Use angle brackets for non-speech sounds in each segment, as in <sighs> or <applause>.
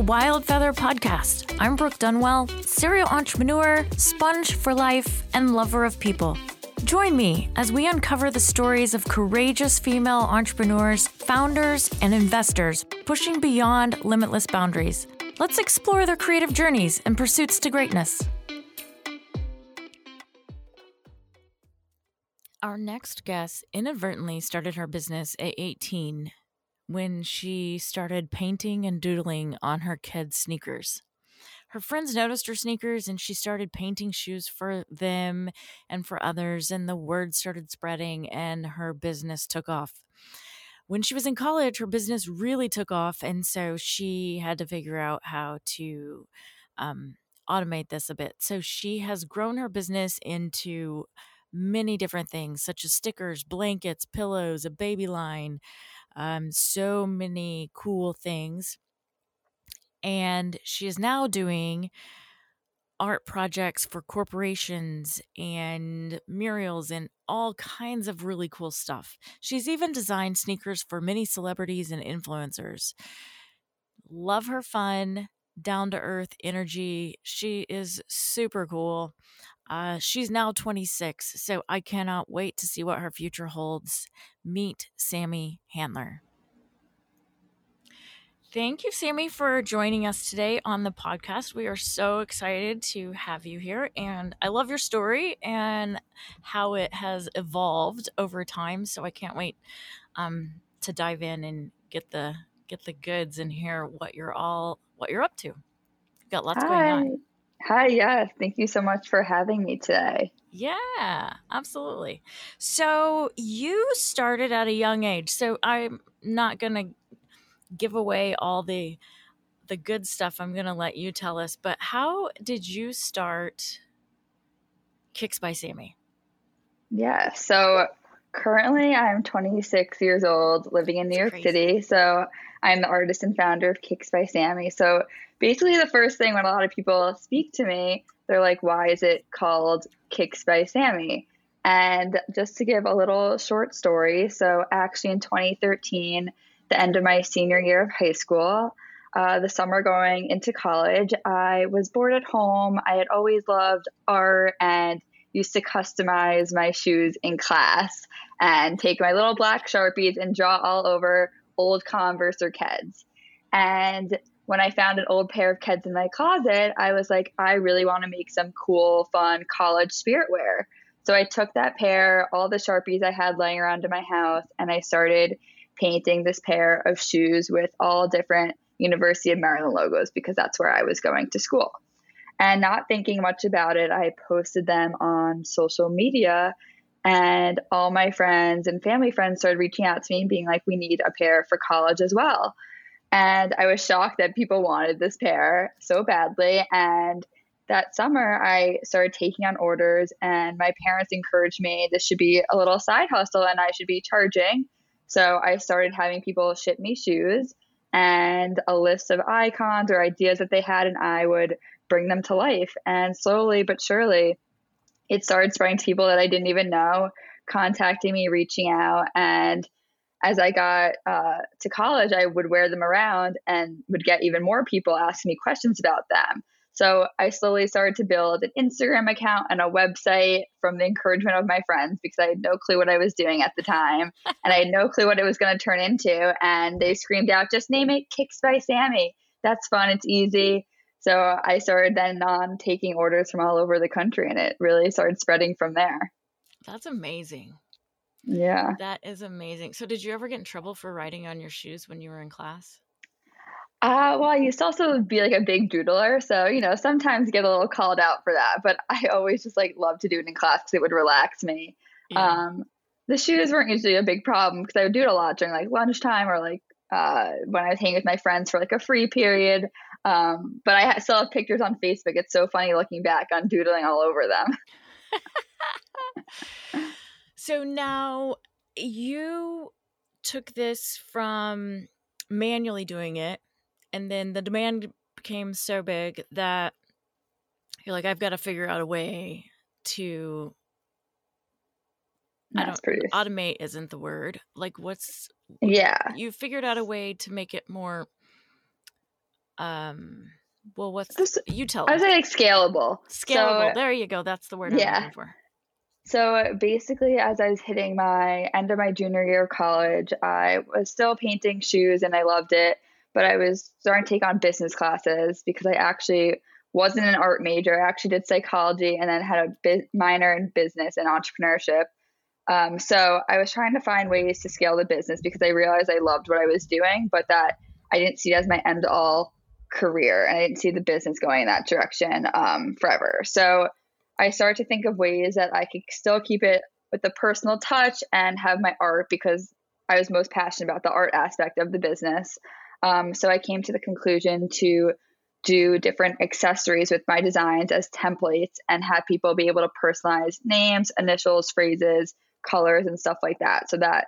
Wild Feather Podcast. I'm Brooke Dunwell, serial entrepreneur, sponge for life, and lover of people. Join me as we uncover the stories of courageous female entrepreneurs, founders, and investors pushing beyond limitless boundaries. Let's explore their creative journeys and pursuits to greatness. Our next guest inadvertently started her business at 18 when she started painting and doodling on her Keds sneakers. Her friends noticed her sneakers and she started painting shoes for them and for others, and the word started spreading and her business took off. When she was in college, her business really took off, and so she had to figure out how to um, automate this a bit. So she has grown her business into many different things, such as stickers, blankets, pillows, a baby line, um, so many cool things. And she is now doing art projects for corporations and murals and all kinds of really cool stuff. She's even designed sneakers for many celebrities and influencers. Love her fun, down to earth energy. She is super cool. Uh, she's now 26, so I cannot wait to see what her future holds. Meet Sammy Handler. Thank you, Sammy, for joining us today on the podcast. We are so excited to have you here, and I love your story and how it has evolved over time. So I can't wait um, to dive in and get the get the goods and hear what you're all what you're up to. You've got lots Hi. going on. Hi, yes. Thank you so much for having me today. Yeah, absolutely. So you started at a young age. So I'm not going to give away all the the good stuff. I'm going to let you tell us, but how did you start Kicks by Sammy? Yeah, so currently I'm 26 years old, living in New That's York crazy. City. So I'm the artist and founder of Kicks by Sammy. So basically, the first thing when a lot of people speak to me, they're like, why is it called Kicks by Sammy? And just to give a little short story, so actually in 2013, the end of my senior year of high school, uh, the summer going into college, I was bored at home. I had always loved art and used to customize my shoes in class and take my little black sharpies and draw all over old Converse or Keds. And when I found an old pair of Keds in my closet, I was like, I really want to make some cool, fun college spirit wear. So I took that pair, all the Sharpies I had laying around in my house, and I started painting this pair of shoes with all different University of Maryland logos because that's where I was going to school. And not thinking much about it, I posted them on social media and all my friends and family friends started reaching out to me and being like, we need a pair for college as well. And I was shocked that people wanted this pair so badly. And that summer, I started taking on orders, and my parents encouraged me this should be a little side hustle and I should be charging. So I started having people ship me shoes and a list of icons or ideas that they had, and I would bring them to life. And slowly but surely, it started spreading to people that I didn't even know, contacting me, reaching out. And as I got uh, to college, I would wear them around and would get even more people asking me questions about them. So I slowly started to build an Instagram account and a website from the encouragement of my friends because I had no clue what I was doing at the time <laughs> and I had no clue what it was going to turn into. And they screamed out, just name it Kicks by Sammy. That's fun. It's easy. So I started then on taking orders from all over the country and it really started spreading from there. That's amazing. Yeah. That is amazing. So did you ever get in trouble for writing on your shoes when you were in class? Uh, well, I used to also be like a big doodler. So, you know, sometimes get a little called out for that. But <laughs> I always just like love to do it in class because it would relax me. Yeah. Um, the shoes weren't usually a big problem because I would do it a lot during like lunchtime or like uh, when I was hanging with my friends for like a free period. Um, but I still have pictures on Facebook. It's so funny looking back on doodling all over them. <laughs> So now you took this from manually doing it, and then the demand became so big that you're like, I've got to figure out a way to I don't produce. automate isn't the word. Like what's Yeah. you figured out a way to make it more um well what's Just- you tell I was like scalable. scalable So, there you go that's the word i'm yeah. looking for so basically, as I was hitting my end of my junior year of college, I was still painting shoes and I loved it. But I was starting to take on business classes because I actually wasn't an art major. I actually did psychology and then had a bi- minor in business and entrepreneurship. Um, so I was trying to find ways to scale the business because I realized I loved what I was doing, but that I didn't see it as my end all career and I didn't see the business going in that direction um, forever. So I started to think of ways that I could still keep it with the personal touch and have my art because I was most passionate about the art aspect of the business. Um, so I came to the conclusion to do different accessories with my designs as templates and have people be able to personalize names, initials, phrases, colors, and stuff like that so that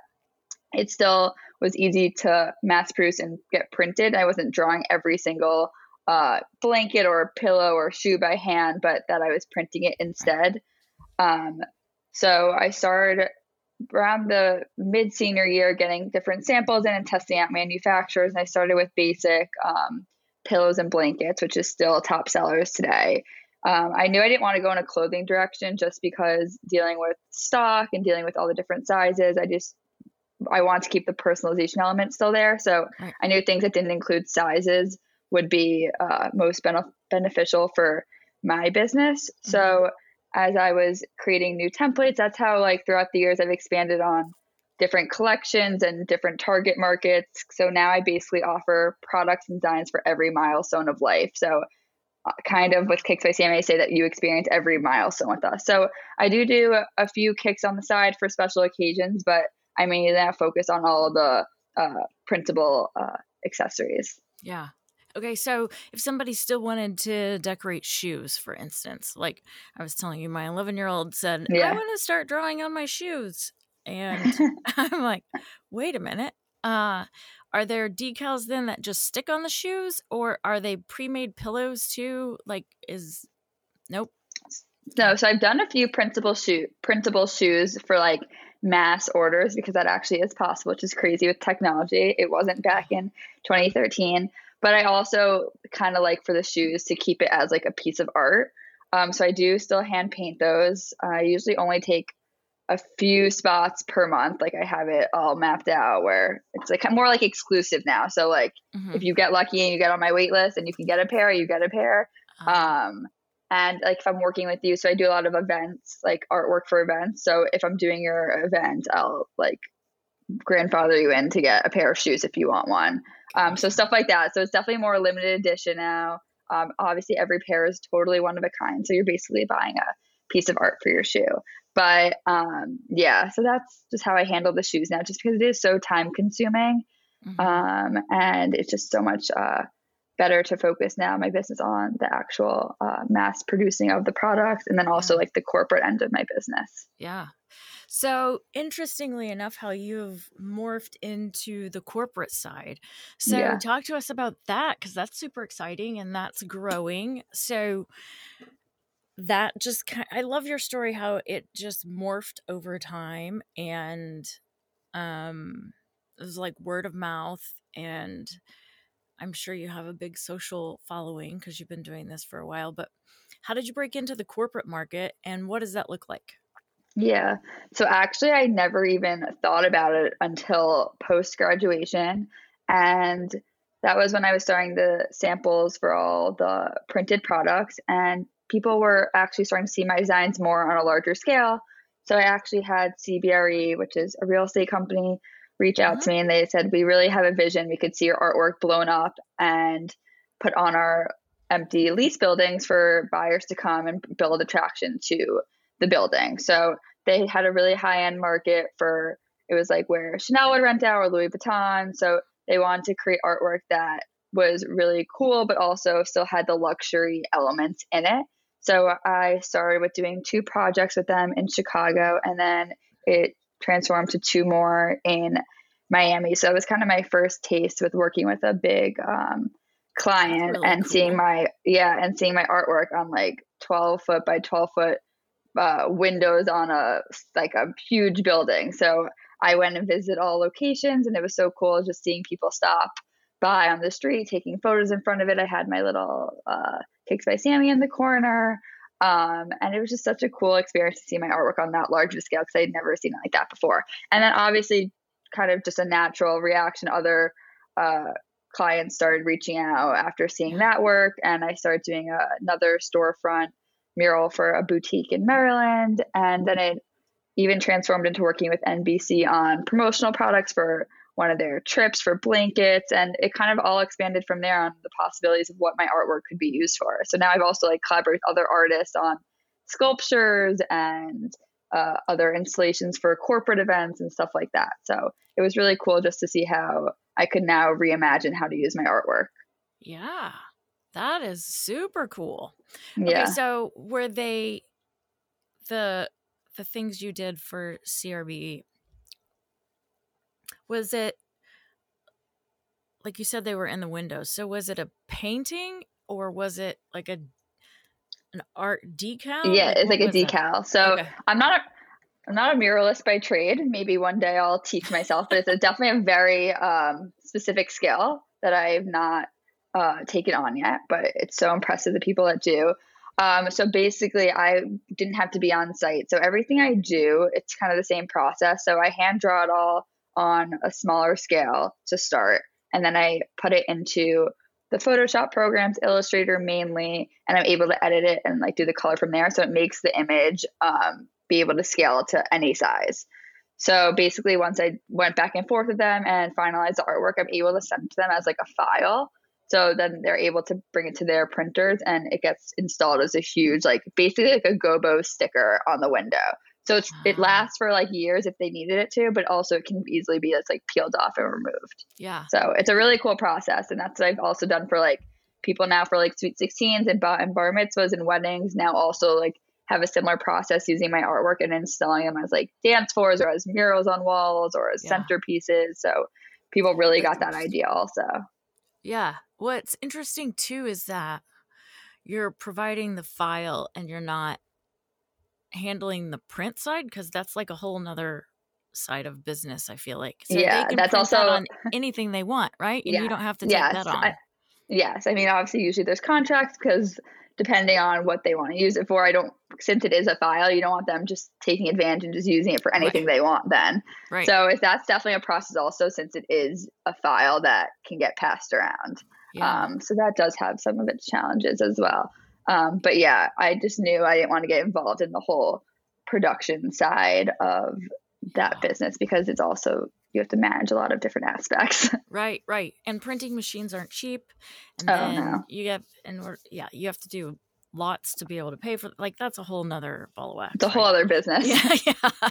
it still was easy to mass produce and get printed. I wasn't drawing every single uh, blanket or pillow or shoe by hand, but that I was printing it instead. Um, so I started around the mid senior year getting different samples in and testing out manufacturers. And I started with basic um, pillows and blankets, which is still top sellers today. Um, I knew I didn't want to go in a clothing direction just because dealing with stock and dealing with all the different sizes, I just I want to keep the personalization element still there. So Right. I knew things that didn't include sizes would be uh, most benef- beneficial for my business. So as I was creating new templates, that's how like throughout the years I've expanded on different collections and different target markets. So now I basically offer products and designs for every milestone of life. So uh, kind of with kicks by Sammy, I say that you experience every milestone with us. So I do do a few kicks on the side for special occasions, but I mainly now focus on all the uh, printable uh, accessories. Yeah. Okay, so if somebody still wanted to decorate shoes, for instance, like I was telling you, my 11 year old said, I want to start drawing on my shoes. And <laughs> I'm like, wait a minute. Uh, are there decals then that just stick on the shoes or are they pre made pillows too? Like, is nope. No, so I've done a few printable shoe printable shoes for like mass orders because that actually is possible, which is crazy with technology. It wasn't back in 2013, but I also kind of like for the shoes to keep it as like a piece of art. Um, so I do still hand paint those. I usually only take a few spots per month. Like I have it all mapped out where it's like more like exclusive now. So like Mhm. if you get lucky and you get on my wait list and you can get a pair, you get a pair. Uh, Um, and like if I'm working with you, so I do a lot of events, like artwork for events. So if I'm doing your event, I'll like grandfather you in to get a pair of shoes if you want one. Um, so stuff like that. So it's definitely more limited edition now. Um, obviously, every pair is totally one of a kind. So you're basically buying a piece of art for your shoe. But um, yeah, so that's just how I handle the shoes now, just because it is so time consuming. mhm. Um, and it's just so much uh, better to focus now my business on the actual uh, mass producing of the products and then also like the corporate end of my business. Yeah. So, interestingly enough, how you've morphed into the corporate side. So, Yeah. talk to us about that because that's super exciting and that's growing. So, that just I love your story how it just morphed over time and um it was like word of mouth and I'm sure you have a big social following because you've been doing this for a while, but how did you break into the corporate market and what does that look like? Yeah. So actually, I never even thought about it until post graduation. And that was when I was starting the samples for all the printed products. And people were actually starting to see my designs more on a larger scale. So I actually had CBRE, which is a real estate company, reach out to uh-huh. me and they said, We really have a vision. We could see your artwork blown up and put on our empty lease buildings for buyers to come and build attraction to the building. So they had a really high end market for it was like where Chanel would rent out or Louis Vuitton. So they wanted to create artwork that was really cool, but also still had the luxury elements in it. So I started with doing two projects with them in Chicago, and then it transformed to two more in Miami. So it was kind of my first taste with working with a big um, client really and cool. seeing my yeah, and seeing my artwork on like 12 foot by 12 foot uh, windows on a like a huge building. So I went and visited all locations, and it was so cool just seeing people stop by on the street taking photos in front of it. I had my little uh, Kicks by Sammy in the corner. Um, and it was just such a cool experience to see my artwork on that large of a scale because I'd never seen it like that before. And then obviously, kind of just a natural reaction, other uh, clients started reaching out after seeing that work. And I started doing a, another storefront mural for a boutique in Maryland. And then it even transformed into working with NBC on promotional products for one of their trips for blankets and it kind of all expanded from there on the possibilities of what my artwork could be used for. So now i've also like collaborated with other artists on sculptures and uh, other installations for corporate events and stuff like that. So it was really cool just to see how i could now reimagine how to use my artwork. Yeah that is super cool. Yeah. okay so were they the the things you did for CBRE was it like you said they were in the windows so was it a painting or was it like a an art decal yeah it's like a what was that? decal so Okay. i'm not a I'm not a muralist by trade. Maybe one day I'll teach myself, but it's a, definitely a very um, specific skill that I've not uh, taken on yet. But it's so impressive the people that do. Um, so basically, I didn't have to be on site. So everything I do, it's kind of the same process. So I hand draw it all on a smaller scale to start, and then I put it into the Photoshop programs, Illustrator mainly, and I'm able to edit it and like do the color from there. So it makes the image um, be able to scale to any size. So basically, once I went back and forth with them and finalized the artwork, I'm able to send to them as like a file. So then they're able to bring it to their printers and it gets installed as a huge, like basically like a Gobo sticker on the window. So it's it lasts for like years if they needed it to, but also it can easily be that's like peeled off and removed. yeah So it's a really cool process, and that's what I've also done for like people now for like sweet sixteens and bar and bar mitzvahs and weddings. Now also like have a similar process using my artwork and installing them as like dance floors or as murals on walls or as Yeah. centerpieces. So people really got that idea also. Yeah. What's interesting too is that you're providing the file and you're not handling the print side because that's like a whole nother side of business, I feel like. So Yeah, that's also- on anything they want, right? Yeah. you don't have to take Yes, that on. I- Yes, I mean obviously usually there's contracts because depending on what they want to use it for, I don't since it is a file, you don't want them just taking advantage and just using it for anything they want then. right. So if that's definitely a process also since it is a file that can get passed around. yeah. Um, so that does have some of its challenges as well. Um, but yeah, I just knew I didn't want to get involved in the whole production side of that business because it's also you have to manage a lot of different aspects. <laughs> Right, right. And printing machines aren't cheap. And Oh, then no. you have and we're, yeah, you have to do lots to be able to pay for like that's a whole nother ball of wax. it's a whole right? other business. Yeah, <laughs> yeah.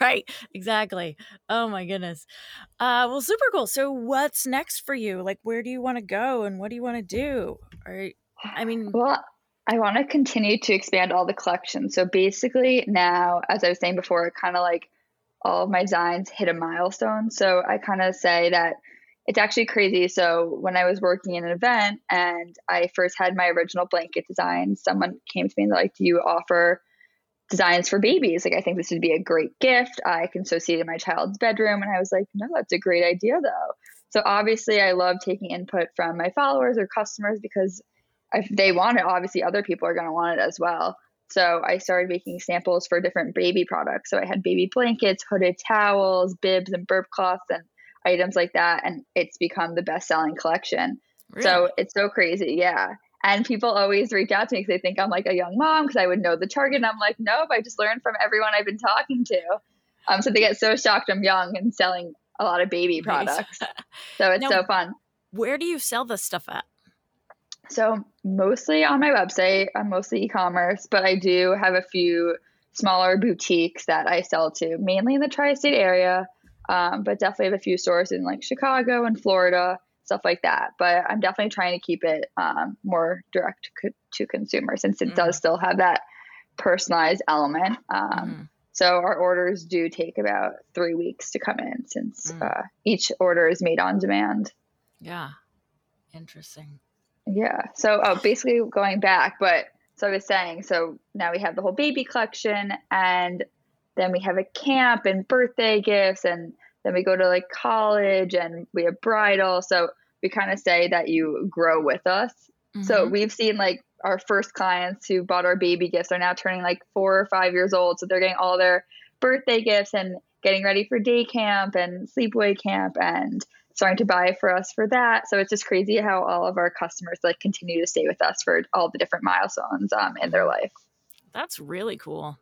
right. Exactly. Oh my goodness. Uh well super cool. So what's next for you? Like where do you want to go and what do you want to do? Or I mean Well, I want to continue to expand all the collections. So basically, now, as I was saying before, kind of like all of my designs hit a milestone. So I kind of say that it's actually crazy. So when I was working in an event and I first had my original blanket design, someone came to me and they're like, Do you offer designs for babies? Like, I think this would be a great gift. I can associate it in my child's bedroom. And I was like, No, that's a great idea, though. So obviously, I love taking input from my followers or customers because if they want it, obviously other people are going to want it as well. So I started making samples for different baby products. So I had baby blankets, hooded towels, bibs, and burp cloths, and items like that. And it's become the best selling collection. So it's so crazy. Yeah. And people always reach out to me because they think I'm like a young mom because I would know the target. And I'm like, nope, I just learned from everyone I've been talking to. Um, so they get so shocked I'm young and selling a lot of baby Nice. products. <laughs> So it's Now- so fun. Where do you sell this stuff at? So mostly on my website, I'm mostly e-commerce, but I do have a few smaller boutiques that I sell to, mainly in the tri-state area, um, but definitely have a few stores in like Chicago and Florida, stuff like that. But I'm definitely trying to keep it um, more direct co- to consumer since it Mm. does still have that personalized element. Um, Mhm. So our orders do take about three weeks to come in since Mm. uh, each order is made on demand. Yeah. Interesting. Yeah. So, oh, basically going back, but so I was saying, so now we have the whole baby collection, and then we have a camp and birthday gifts, and then we go to like college, and we have bridal. So we kind of say that you grow with us. Mm-hmm. So we've seen like our first clients who bought our baby gifts are now turning like four or five years old. So they're getting all their birthday gifts and getting ready for day camp and sleepaway camp and starting to buy for us for that. So it's just crazy how all of our customers like continue to stay with us for all the different milestones um, in their life. That's really cool.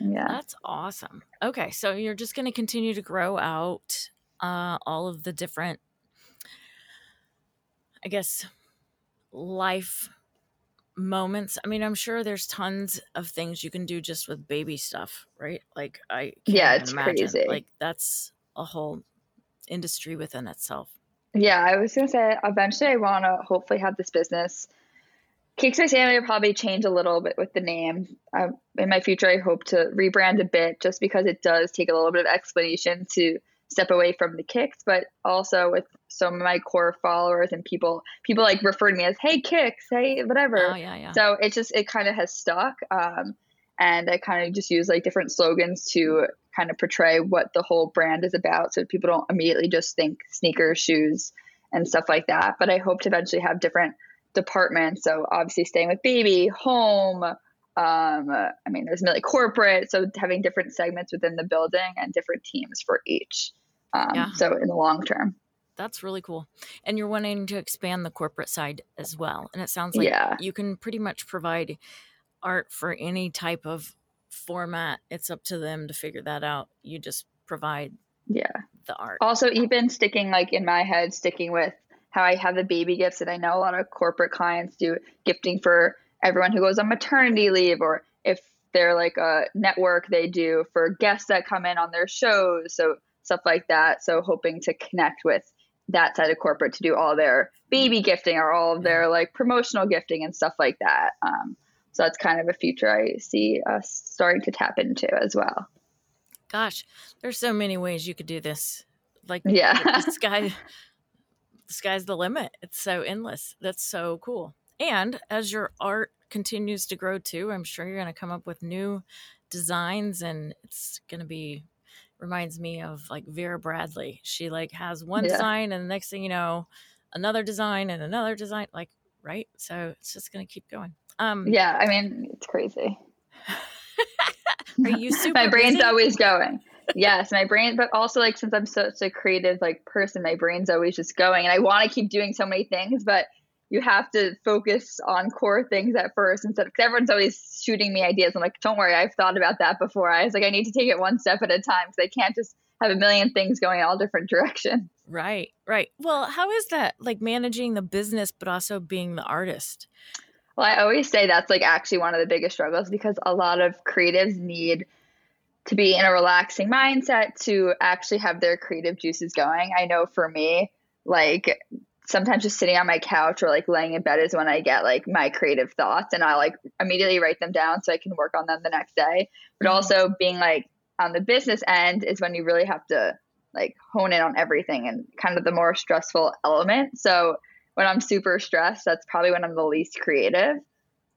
Yeah. That's awesome. Okay. So you're just going to continue to grow out uh, all of the different, I guess, life moments. I mean, I'm sure there's tons of things you can do just with baby stuff, right? Like, I yeah, it's imagine. crazy. Like, that's a whole industry within itself. Yeah, I was gonna say eventually I want to hopefully have this business. Kicks by Sammy will probably change a little bit with the name. Um, in my future, I hope to rebrand a bit just because it does take a little bit of explanation to step away from the kicks, but also with some of my core followers and people, people like refer to me as, "Hey, kicks, hey, whatever." Oh, yeah, yeah. So it just it kind of has stuck, um, and I kind of just use like different slogans to kind of portray what the whole brand is about so people don't immediately just think sneakers, shoes, and stuff like that. But I hope to eventually have different departments. So obviously staying with baby, home, um, I mean, there's really corporate. So having different segments within the building and different teams for each. Um, yeah. So in the long term. That's really cool. And you're wanting to expand the corporate side as well. And it sounds like yeah. you can pretty much provide art for any type of format, it's up to them to figure that out. You just provide yeah the art. Also, even sticking like in my head, sticking with how I have the baby gifts, and I know a lot of corporate clients do gifting for everyone who goes on maternity leave, or if they're like a network, they do for guests that come in on their shows, so stuff like that. So hoping to connect with that side of corporate to do all their baby gifting or all of their like promotional gifting and stuff like that. Um, so that's kind of a future I see us starting to tap into as well. Gosh, there's so many ways you could do this. Like, yeah, the <laughs> sky, the sky's the limit. It's so endless. That's so cool. And as your art continues to grow too, I'm sure you're going to come up with new designs, and it's going to be reminds me of like Vera Bradley. She like has one yeah. design, and the next thing you know, another design and another design. Like, right? So it's just going to keep going. Um, yeah, I mean, it's crazy. <laughs> Are you super <laughs> My brain's busy? always going. yes, my brain, but also like since I'm such a creative like person, my brain's always just going, and I want to keep doing so many things, but you have to focus on core things at first instead because everyone's always shooting me ideas. I'm like, don't worry, I've thought about that before. I was like, I need to take it one step at a time because I can't just have a million things going all different <laughs> directions. Right, right. Well, how is that like managing the business but also being the artist? Well, I always say that's like actually one of the biggest struggles because a lot of creatives need to be in a relaxing mindset to actually have their creative juices going. I know for me, like sometimes just sitting on my couch or like laying in bed is when I get like my creative thoughts and I like immediately write them down so I can work on them the next day. But mm-hmm. also being like on the business end is when you really have to like hone in on everything and kind of the more stressful element. So when I'm super stressed, that's probably when I'm the least creative.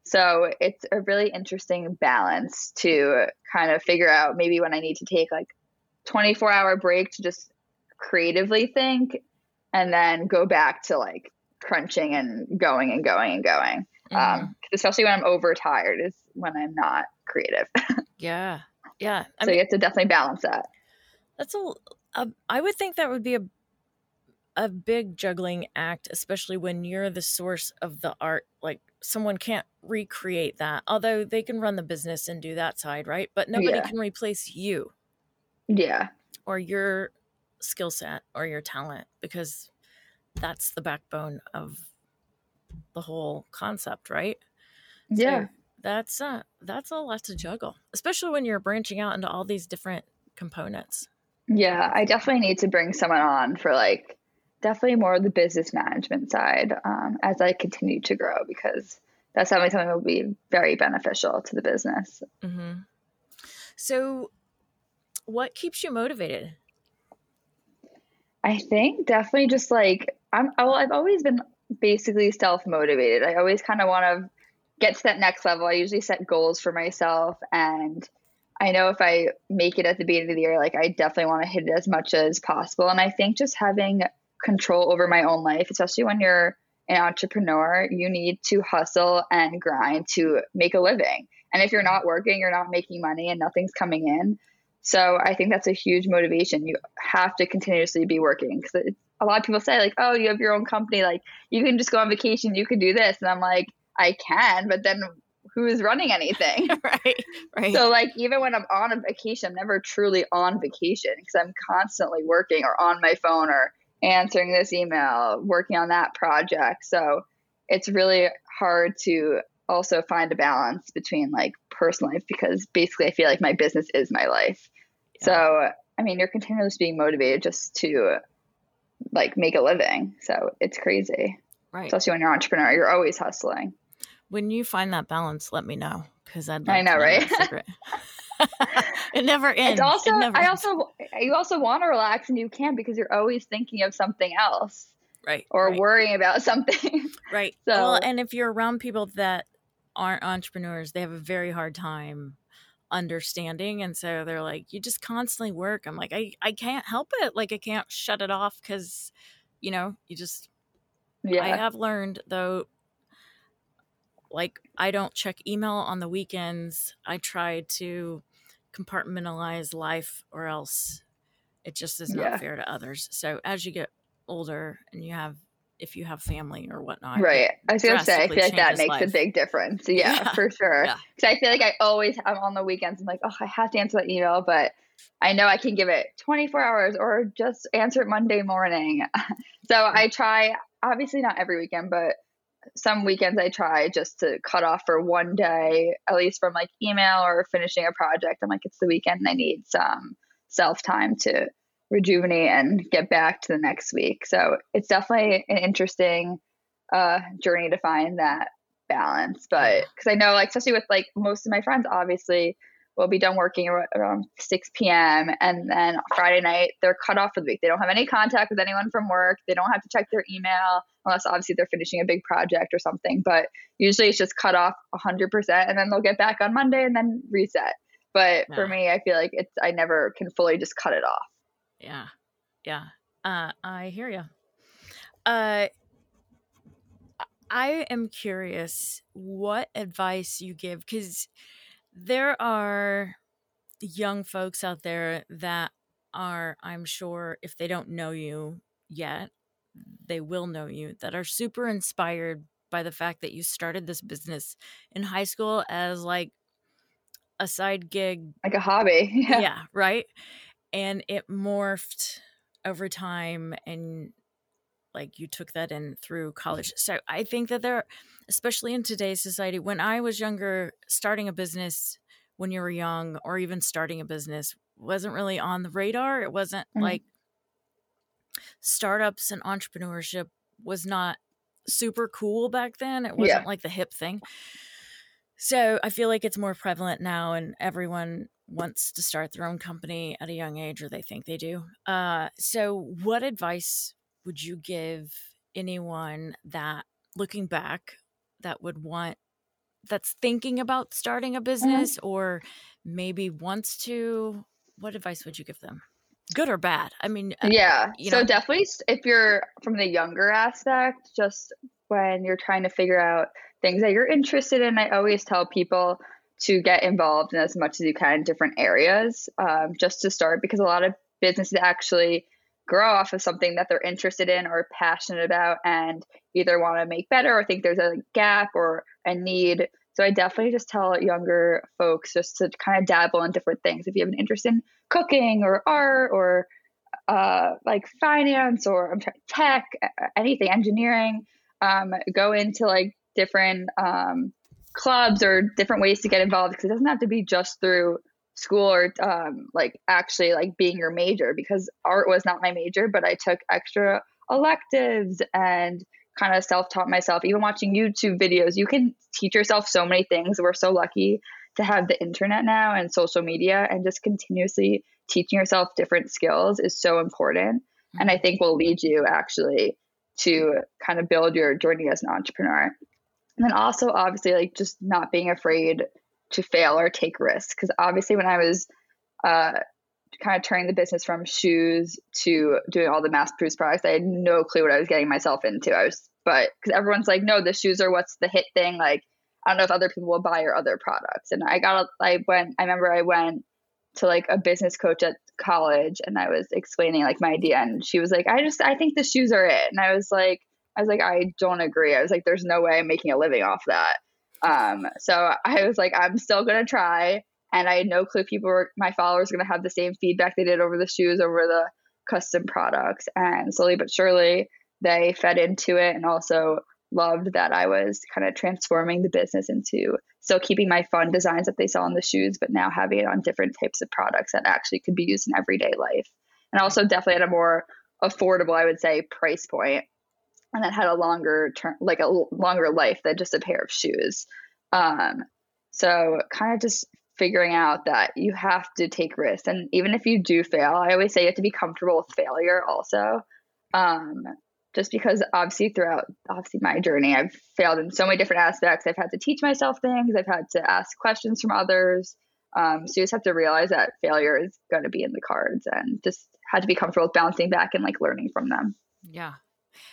So it's a really interesting balance to kind of figure out maybe when I need to take like 24 hour break to just creatively think and then go back to like crunching and going and going and going. Mm-hmm. Um, especially when I'm overtired is when I'm not creative. <laughs> yeah. Yeah. I so mean, you have to definitely balance that. That's a, a, I would think that would be a a big juggling act, especially when you're the source of the art. Like someone can't recreate that, although they can run the business and do that side, right? But nobody yeah. can replace you. Yeah. Or your skill set or your talent because that's the backbone of the whole concept, right? Yeah. So that's uh that's a lot to juggle, especially when you're branching out into all these different components. Yeah, I definitely need to bring someone on for like definitely more the business management side um, as I continue to grow because that's definitely something that will be very beneficial to the business. Mm-hmm. So, what keeps you motivated? I think definitely just like I'm. Well, I've always been basically self motivated. I always kind of want to get to that next level. I usually set goals for myself, and I know if I make it at the beginning of the year, like I definitely want to hit it as much as possible. And I think just having control over my own life, especially when you're an entrepreneur, you need to hustle and grind to make a living. And if you're not working, you're not making money and nothing's coming in. So I think that's a huge motivation. You have to continuously be working because a lot of people say like, "Oh, you have your own company, like you can just go on vacation, you can do this," and I'm like, I can, but then who is running anything? <laughs> right, right. So like even when I'm on a vacation, I'm never truly on vacation because I'm constantly working or on my phone or answering this email, working on that project. So it's really hard to also find a balance between like personal life because basically I feel like my business is my life. Yeah. So I mean, you're continuously being motivated just to like make a living. So it's crazy. Right. Especially when you're an entrepreneur, you're always hustling. When you find that balance, let me know because I'd. Like I know, right? <laughs> <laughs> it never ends. It's also, never I ends. also, you also want to relax and you can't because you're always thinking of something else, right? Or right. worrying about <laughs> something, right? So, well, and if you're around people that aren't entrepreneurs, they have a very hard time understanding and so they're like you just constantly work i'm like i i can't help it like i can't shut it off because you know you just yeah i have learned though like i don't check email on the weekends i try to compartmentalize life or else it just is not yeah. fair to others so as you get older and you have if you have family or whatnot. Right. I was gonna say, I feel like that makes life. a big difference. <laughs> Yeah, yeah. for sure. Because yeah. I feel like I always, I'm on the weekends. I'm like, oh, I have to answer that email, but I know I can give it 24 hours or just answer it Monday morning. <laughs> so I try, obviously not every weekend, but some weekends I try just to cut off for one day, at least from like email or finishing a project. I'm like, it's the weekend. I need some self time to rejuvenate and get back to the next week. So it's definitely an interesting uh, journey to find that balance. But because I know, like, especially with like most of my friends, obviously will be done working around 6 p.m. and then Friday night they're cut off for the week. They don't have any contact with anyone from work. They don't have to check their email unless obviously they're finishing a big project or something. But usually it's just cut off 100% and then they'll get back on Monday and then reset. But yeah. for me, I feel like it's I never can fully just cut it off. Yeah. Yeah. Uh, I hear you. Uh, I am curious what advice you give because there are young folks out there that are, I'm sure, if they don't know you yet, they will know you, that are super inspired by the fact that you started this business in high school as like a side gig, like a hobby. <laughs> Yeah, yeah right and it morphed over time and like you took that in through college so i think that there especially in today's society when i was younger starting a business when you were young or even starting a business wasn't really on the radar it wasn't mm-hmm. like startups and entrepreneurship was not super cool back then it wasn't yeah. like the hip thing so i feel like it's more prevalent now and everyone wants to start their own company at a young age or they think they do. Uh, so, what advice would you give anyone that looking back that would want that's thinking about starting a mm-hmm. business mm-hmm. or maybe wants to? What advice would you give them? Good or bad? I mean, uh, yeah. so, know. definitely if you're from the younger aspect, just when you're trying to figure out things that you're interested in, I always tell people to get involved in as much as you can in different areas um, just to start because a lot of businesses actually grow off of something that they're interested in or passionate about and either want to make better or think there's a gap or a need. So i definitely just tell younger folks just to kind of dabble in different things. If you have an interest in cooking or art or uh, like finance or I'm trying, tech anything engineering um, go into like different um, clubs or different ways to get involved because it doesn't have to be just through school or um, like actually like being your major because art was not my major but i took extra electives and kind of self-taught myself. Even watching youtube videos you can teach yourself so many things. We're so lucky to have the internet now and social media and just continuously teaching yourself different skills is so important mm-hmm. and i think will lead you actually to kind of build your journey as an entrepreneur. And then also, obviously, like just not being afraid to fail or take risks. Because obviously, when I was uh, kind of turning the business from shoes to doing all the mass produced products. I had no clue what I was getting myself into. I was, but because everyone's like, no, the shoes are what's the hit thing. Like, I don't know if other people will buy your other products. And I got, I went, I remember I went to like a business coach at college and I was explaining like my idea and she was like, I just, I think the shoes are it. And I was like, I was like, I don't agree. I was like, there's no way I'm making a living off that. Um, so I was like, I'm still gonna try. And I had no clue people were my followers were gonna have the same feedback they did over the shoes, over the custom products. And slowly but surely they fed into it and also loved that I was kind of transforming the business into still keeping my fun designs that they saw on the shoes, but now having it on different types of products that actually could be used in everyday life. And also definitely at a more affordable, I would say, price point and that had a longer term, like a longer life than just a pair of shoes. Um, so kind of just figuring out that you have to take risks, and even if you do fail, I always say you have to be comfortable with failure also. Um, just because obviously throughout obviously my journey, I've failed in so many different aspects. I've had to teach myself things. I've had to ask questions from others. Um, so you just have to realize that failure is going to be in the cards, and just had to be comfortable with bouncing back and like learning from them. Yeah,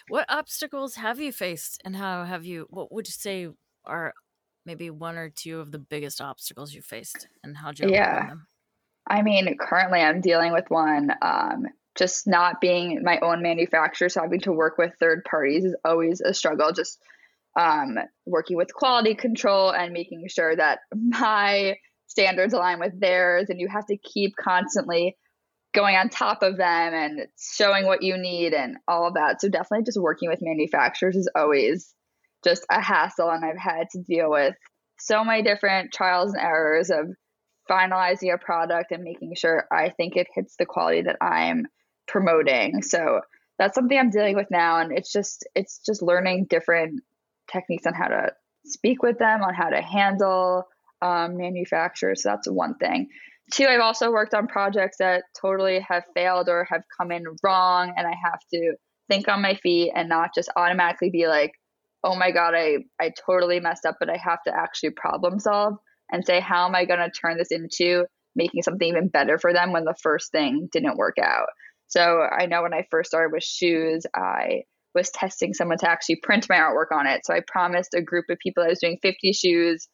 what obstacles have you faced and how have you what would you say are maybe one or two of the biggest obstacles you faced and how do you yeah. them? I mean, currently I'm dealing with one. Um, just not being my own manufacturer, so having to work with third parties is always a struggle. Just um, working with quality control and making sure that <laughs> my standards align with theirs, and you have to keep constantly going on top of them and showing what you need and all of that. So definitely just working with manufacturers is always just a hassle and I've had to deal with so many different trials and errors of finalizing a product and making sure I think it hits the quality that I'm promoting. So that's something I'm dealing with now and it's just it's just learning different techniques on how to speak with them, on how to handle um, manufacturers. So that's one thing. Two, I've also worked on projects that totally have failed or have come in wrong, and I have to think on my feet and not just automatically be like, oh my God, I, I totally messed up, but I have to actually problem solve and say, how am I going to turn this into making something even better for them when the first thing didn't work out? So I know when I first started with shoes, I was testing someone to actually print my artwork on it. So I promised a group of people I was doing 50 shoes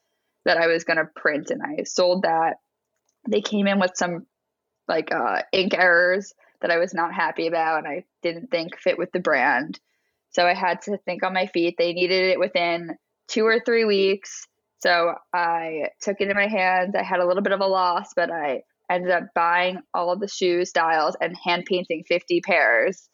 that I was going to print, and I sold that they came in with some like uh, ink errors that I was not happy about and I didn't think fit with the brand. So I had to think on my feet. They needed it within two or three weeks. So I took it in my hands. I had a little bit of a loss, but I ended up buying all of the shoe styles and hand painting 50 pairs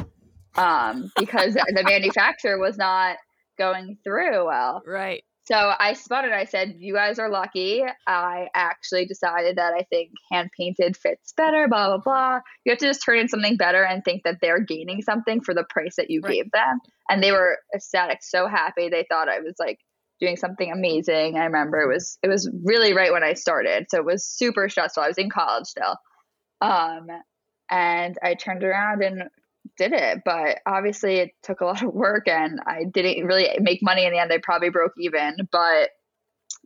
um, because <laughs> the manufacturer was not going through well. Right. So I spun it. I said, You guys are lucky. I actually decided that I think hand painted fits better, blah, blah, blah. You have to just turn in something better and think that they're gaining something for the price that you right. gave them. And they were ecstatic, so happy. They thought I was like doing something amazing. I remember it was it was really right when I started. So it was super stressful. I was in college still. Um and I turned around and did it. But obviously, it took a lot of work and I didn't really make money in the end. I probably broke even, but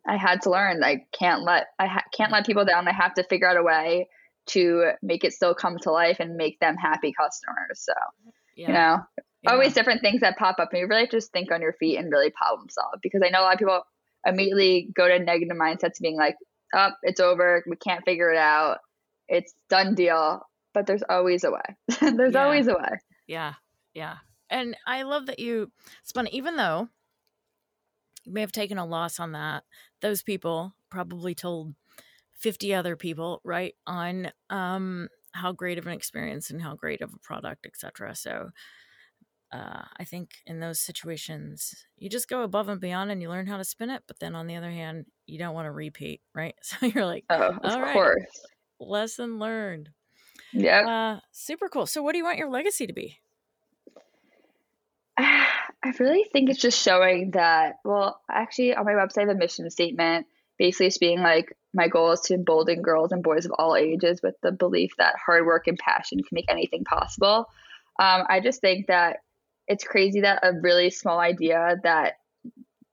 I had to learn. I can't let I ha- can't let people down. I have to figure out a way to make it still come to life and make them happy customers. So, yeah. you know, yeah. always different things that pop up, and you really just think on your feet and really problem solve. Because I know a lot of people immediately go to negative mindsets, being like, "Up, oh, it's over. We can't figure it out. It's done deal." But there's always a way. <laughs> there's yeah. always a way. Yeah. Yeah. And I love that you spun, even though you may have taken a loss on that, those people probably told 50 other people, right, on um, how great of an experience and how great of a product, etc. So uh, I think in those situations, you just go above and beyond and you learn how to spin it. But then on the other hand, you don't want to repeat, right? <laughs> So you're like, oh, of course. lesson learned. Yeah. Uh, super cool. So, what do you want your legacy to be? <sighs> I really think it's just showing that, well, actually, on my website, I have a mission statement. Basically, it's being like, my goal is to embolden girls and boys of all ages with the belief that hard work and passion can make anything possible. Um, I just think that it's crazy that a really small idea that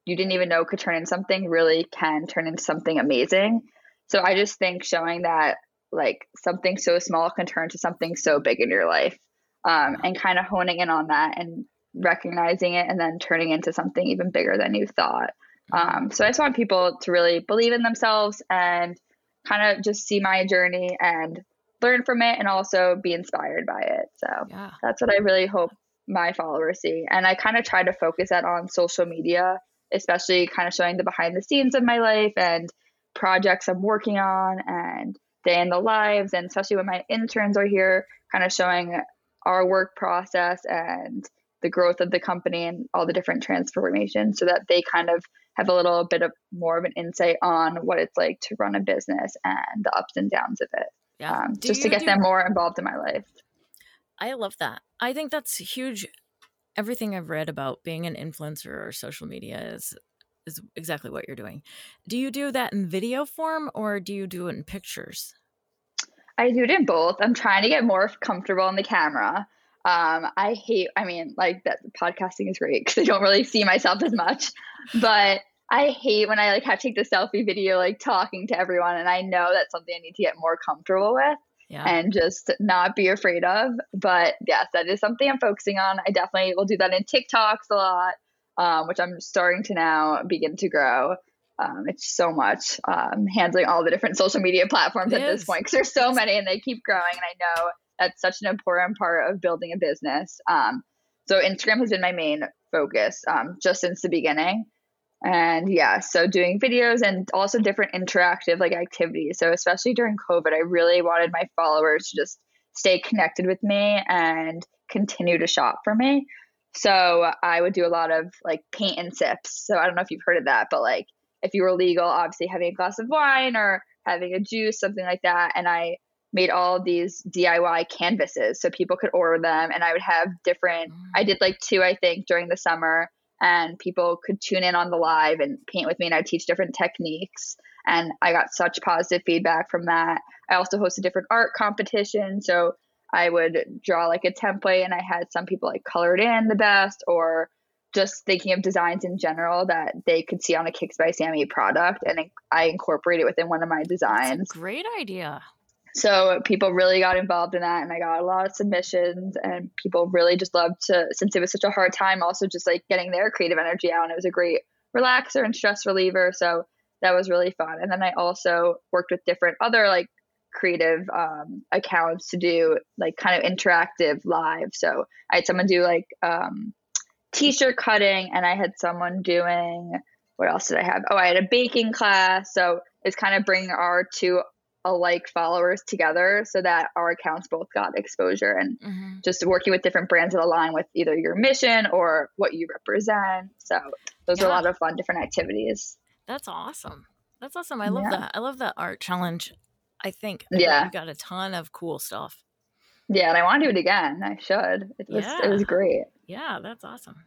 you didn't even know could turn into something really can turn into something amazing. So I just think showing that like something so small can turn to something so big in your life. Um, and kind of honing in on that and recognizing it and then turning into something even bigger than you thought. Um, so i just want people to really believe in themselves and kind of just see my journey and learn from it and also be inspired by it. So yeah. that's what i really hope my followers see. And i kind of try to focus that on social media especially kind of showing the behind the scenes of my life and projects i'm working on and day in the lives and especially when my interns are here kind of showing our work process and the growth of the company and all the different transformations so that they kind of have a little bit of more of an insight on what it's like to run a business and the ups and downs of it yeah. Um, just to get do- them more involved in my life. I love that. I think that's huge. Everything i've read about being an influencer or social media is is exactly what you're doing. Do you do that in video form or do you do it in pictures? I do it in both. I'm trying to get more comfortable on the camera. Um, I hate, I mean, like that podcasting is great because I don't really see myself as much, but I hate when I like have to take the selfie video, like talking to everyone. And I know that's something I need to get more comfortable with yeah. and just not be afraid of. But yes, that is something I'm focusing on. I definitely will do that in TikToks a lot um, which I'm starting to now begin to grow. Um, it's so much um, handling all the different social media platforms it at is. this point because there's so many and they keep growing. And I know that's such an important part of building a business. Um, so Instagram has been my main focus um, just since the beginning. And yeah, so doing videos and also different interactive like activities. So especially during COVID, I really wanted my followers to just stay connected with me and continue to shop for me. So I would do a lot of like paint and sips. So I don't know if you've heard of that, but like if you were legal, obviously having a glass of wine or having a juice, something like that. And I made all these DIY canvases so people could order them. And I would have different, mm. I did like two, I think, during the summer. And people could tune in on the live and paint with me, and I'd teach different techniques. And I got such positive feedback from that. I also hosted different art competitions. So I would draw like a template and I had some people like colored in the best or just thinking of designs in general that they could see on a Kicks by Sammy product and I incorporate it within one of my designs. great idea. So people really got involved in that and I got a lot of submissions and people really just loved to since it was such a hard time also just like getting their creative energy out and it was a great relaxer and stress reliever. So that was really fun. And then I also worked with different other like creative um, accounts to do like kind of interactive live. So I had someone do like um, t-shirt cutting, and I had someone doing what else did I have? Oh, I had a baking class. So it's kind of bringing our two alike followers together so that our accounts both got exposure and mm-hmm. just working with different brands that align with either your mission or what you represent. So those yeah. are a lot of fun different activities. That's awesome. That's awesome. I love yeah. that. I love that art challenge. I think. yeah, you got a ton of cool stuff. Yeah, and I want to do it again. I should. It was yeah. it was great. Yeah, that's awesome.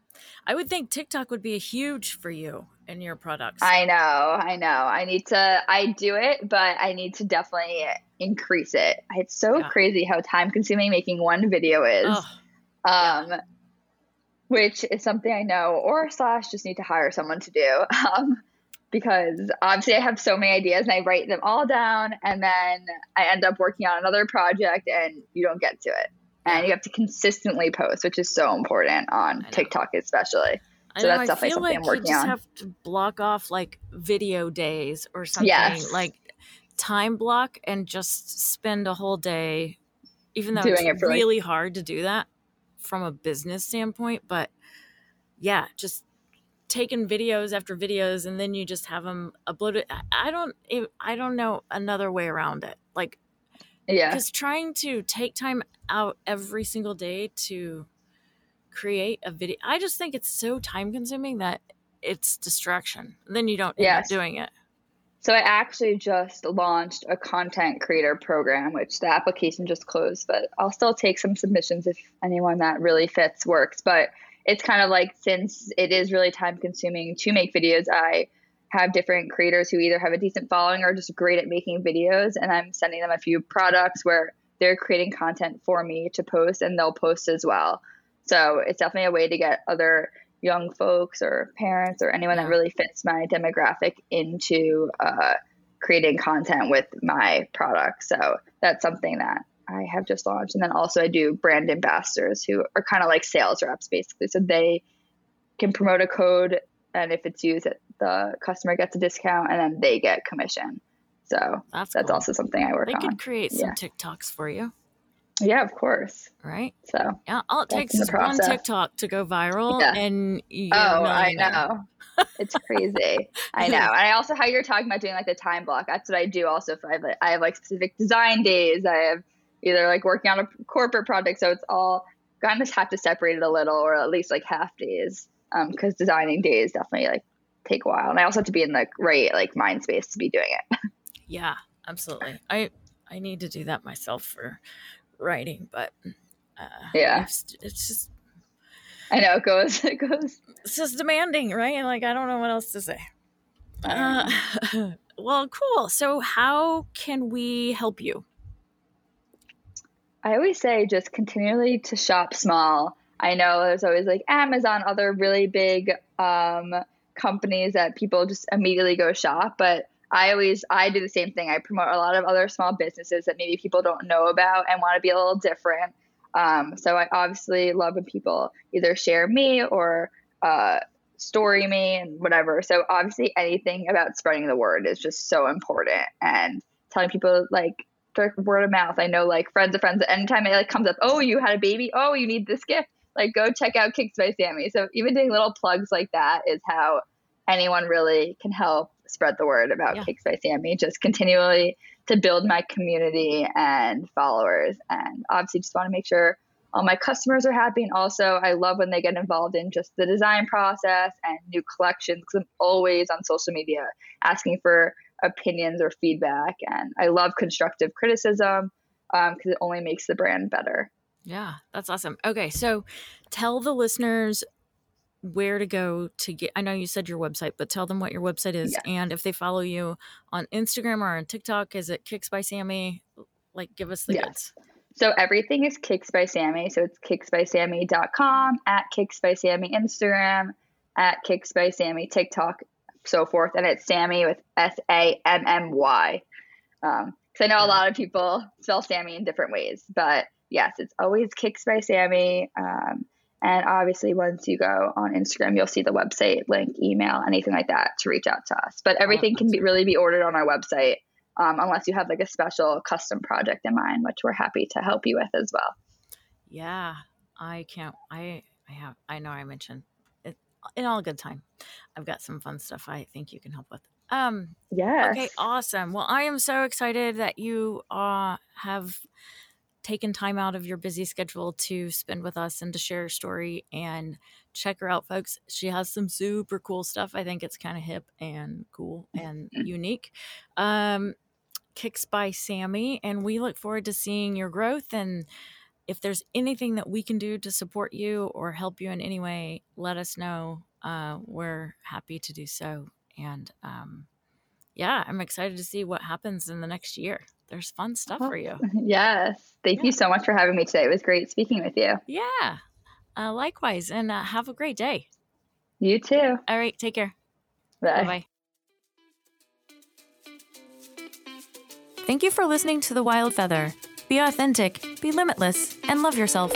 I would think TikTok would be a huge for you and your products. I know, I know. I need to I do it, but I need to definitely increase it. It's so yeah. crazy how time consuming making one video is. Oh, um yeah. which is something I know or slash just need to hire someone to do. <laughs> Um because obviously I have so many ideas and I write them all down and then I end up working on another project and you don't get to it. And you have to consistently post, which is so important on TikTok especially. So that's definitely something like I'm working you just on. have to block off like video days or something yes. like time block and just spend a whole day even though Doing it's it really like- hard to do that from a business standpoint, but yeah, just taking videos after videos and then you just have them uploaded. I don't, I don't know another way around it. Like, yeah, because trying to take time out every single day to create a video, I just think it's so time consuming that it's distraction. Then you don't end up doing it. So I actually just launched a content creator program, which the application just closed, but I'll still take some submissions if anyone that really fits works. But it's kind of like since it is really time consuming to make videos, I have different creators who either have a decent following or just great at making videos, and I'm sending them a few products where they're creating content for me to post and they'll post as well. So it's definitely a way to get other young folks or parents or anyone that really fits my demographic into uh, creating content with my product. So that's something that I have just launched. And then also I do brand ambassadors who are kind of like sales reps basically. So they can promote a code and if it's used the customer gets a discount and then they get commission. So that's, that's cool. also something I work they on. They could create some yeah. TikToks for you. Yeah, of course. Right. So yeah, all it takes is one TikTok to go viral, yeah. and oh, I know. it's crazy. I know. And I also how you're talking about doing like the time block. That's what I do. Also, if I have, like, I have like specific design days. I have either like working on a corporate project, so it's all kind of have to separate it a little, or at least like half days, because um, designing days definitely like take a while, and I also have to be in the right like mind space to be doing it. <laughs> Yeah, absolutely. I I need to do that myself for writing, but uh, yeah, it's, it's just. I know it goes. <laughs> It goes. It's just demanding, right? And Like I don't know what else to say. Uh, <laughs> well, cool. So, how can we help you? I always say just continually to shop small. I know there's always like Amazon, other really big um, companies that people just immediately go shop, but I always I do the same thing. I promote a lot of other small businesses that maybe people don't know about and want to be a little different. Um, so I obviously love when people either share me or uh, story me and whatever. So obviously anything about spreading the word is just so important and telling people like word of mouth. I know like friends of friends. Anytime it like comes up, oh you had a baby, oh you need this gift, like go check out Kicks by Sammy. So even doing little plugs like that is how anyone really can help spread the word about yeah. Kicks by Sammy, just continually to build my community and followers. And obviously, just want to make sure all my customers are happy. And also, I love when they get involved in just the design process and new collections because I'm always on social media asking for opinions or feedback. And I love constructive criticism because um, it only makes the brand better. Yeah, that's awesome. Okay, so tell the listeners where to go to get i know you said your website but tell them what your website is yeah. and if they follow you on instagram or on tiktok is it kicks by sammy like give us the yes. goods so everything is kicks by sammy so it's kicksbysammy.com at kicks by sammy instagram at kicks by sammy tiktok so forth and it's sammy with s-a-m-m-y because um, i know a lot of people spell sammy in different ways but yes it's always kicks by sammy um, and obviously, once you go on Instagram, you'll see the website link, email, anything like that to reach out to us. But everything can be really be ordered on our website, um, unless you have like a special custom project in mind, which we're happy to help you with as well. Yeah, I can't. I I have. I know I mentioned in all good time. I've got some fun stuff I think you can help with. Um. Yeah. Okay. Awesome. Well, I am so excited that you uh have taken time out of your busy schedule to spend with us and to share her story and check her out folks she has some super cool stuff i think it's kind of hip and cool and mm-hmm. unique um kicks by sammy and we look forward to seeing your growth and if there's anything that we can do to support you or help you in any way let us know uh, we're happy to do so and um, yeah i'm excited to see what happens in the next year there's fun stuff for you. <laughs> Yes. Thank yeah. you so much for having me today. It was great speaking with you. Yeah. Uh, likewise. And uh, have a great day. You too. All right. Take care. Bye. Bye. Thank you for listening to The Wild Feather. Be authentic, be limitless, and love yourself.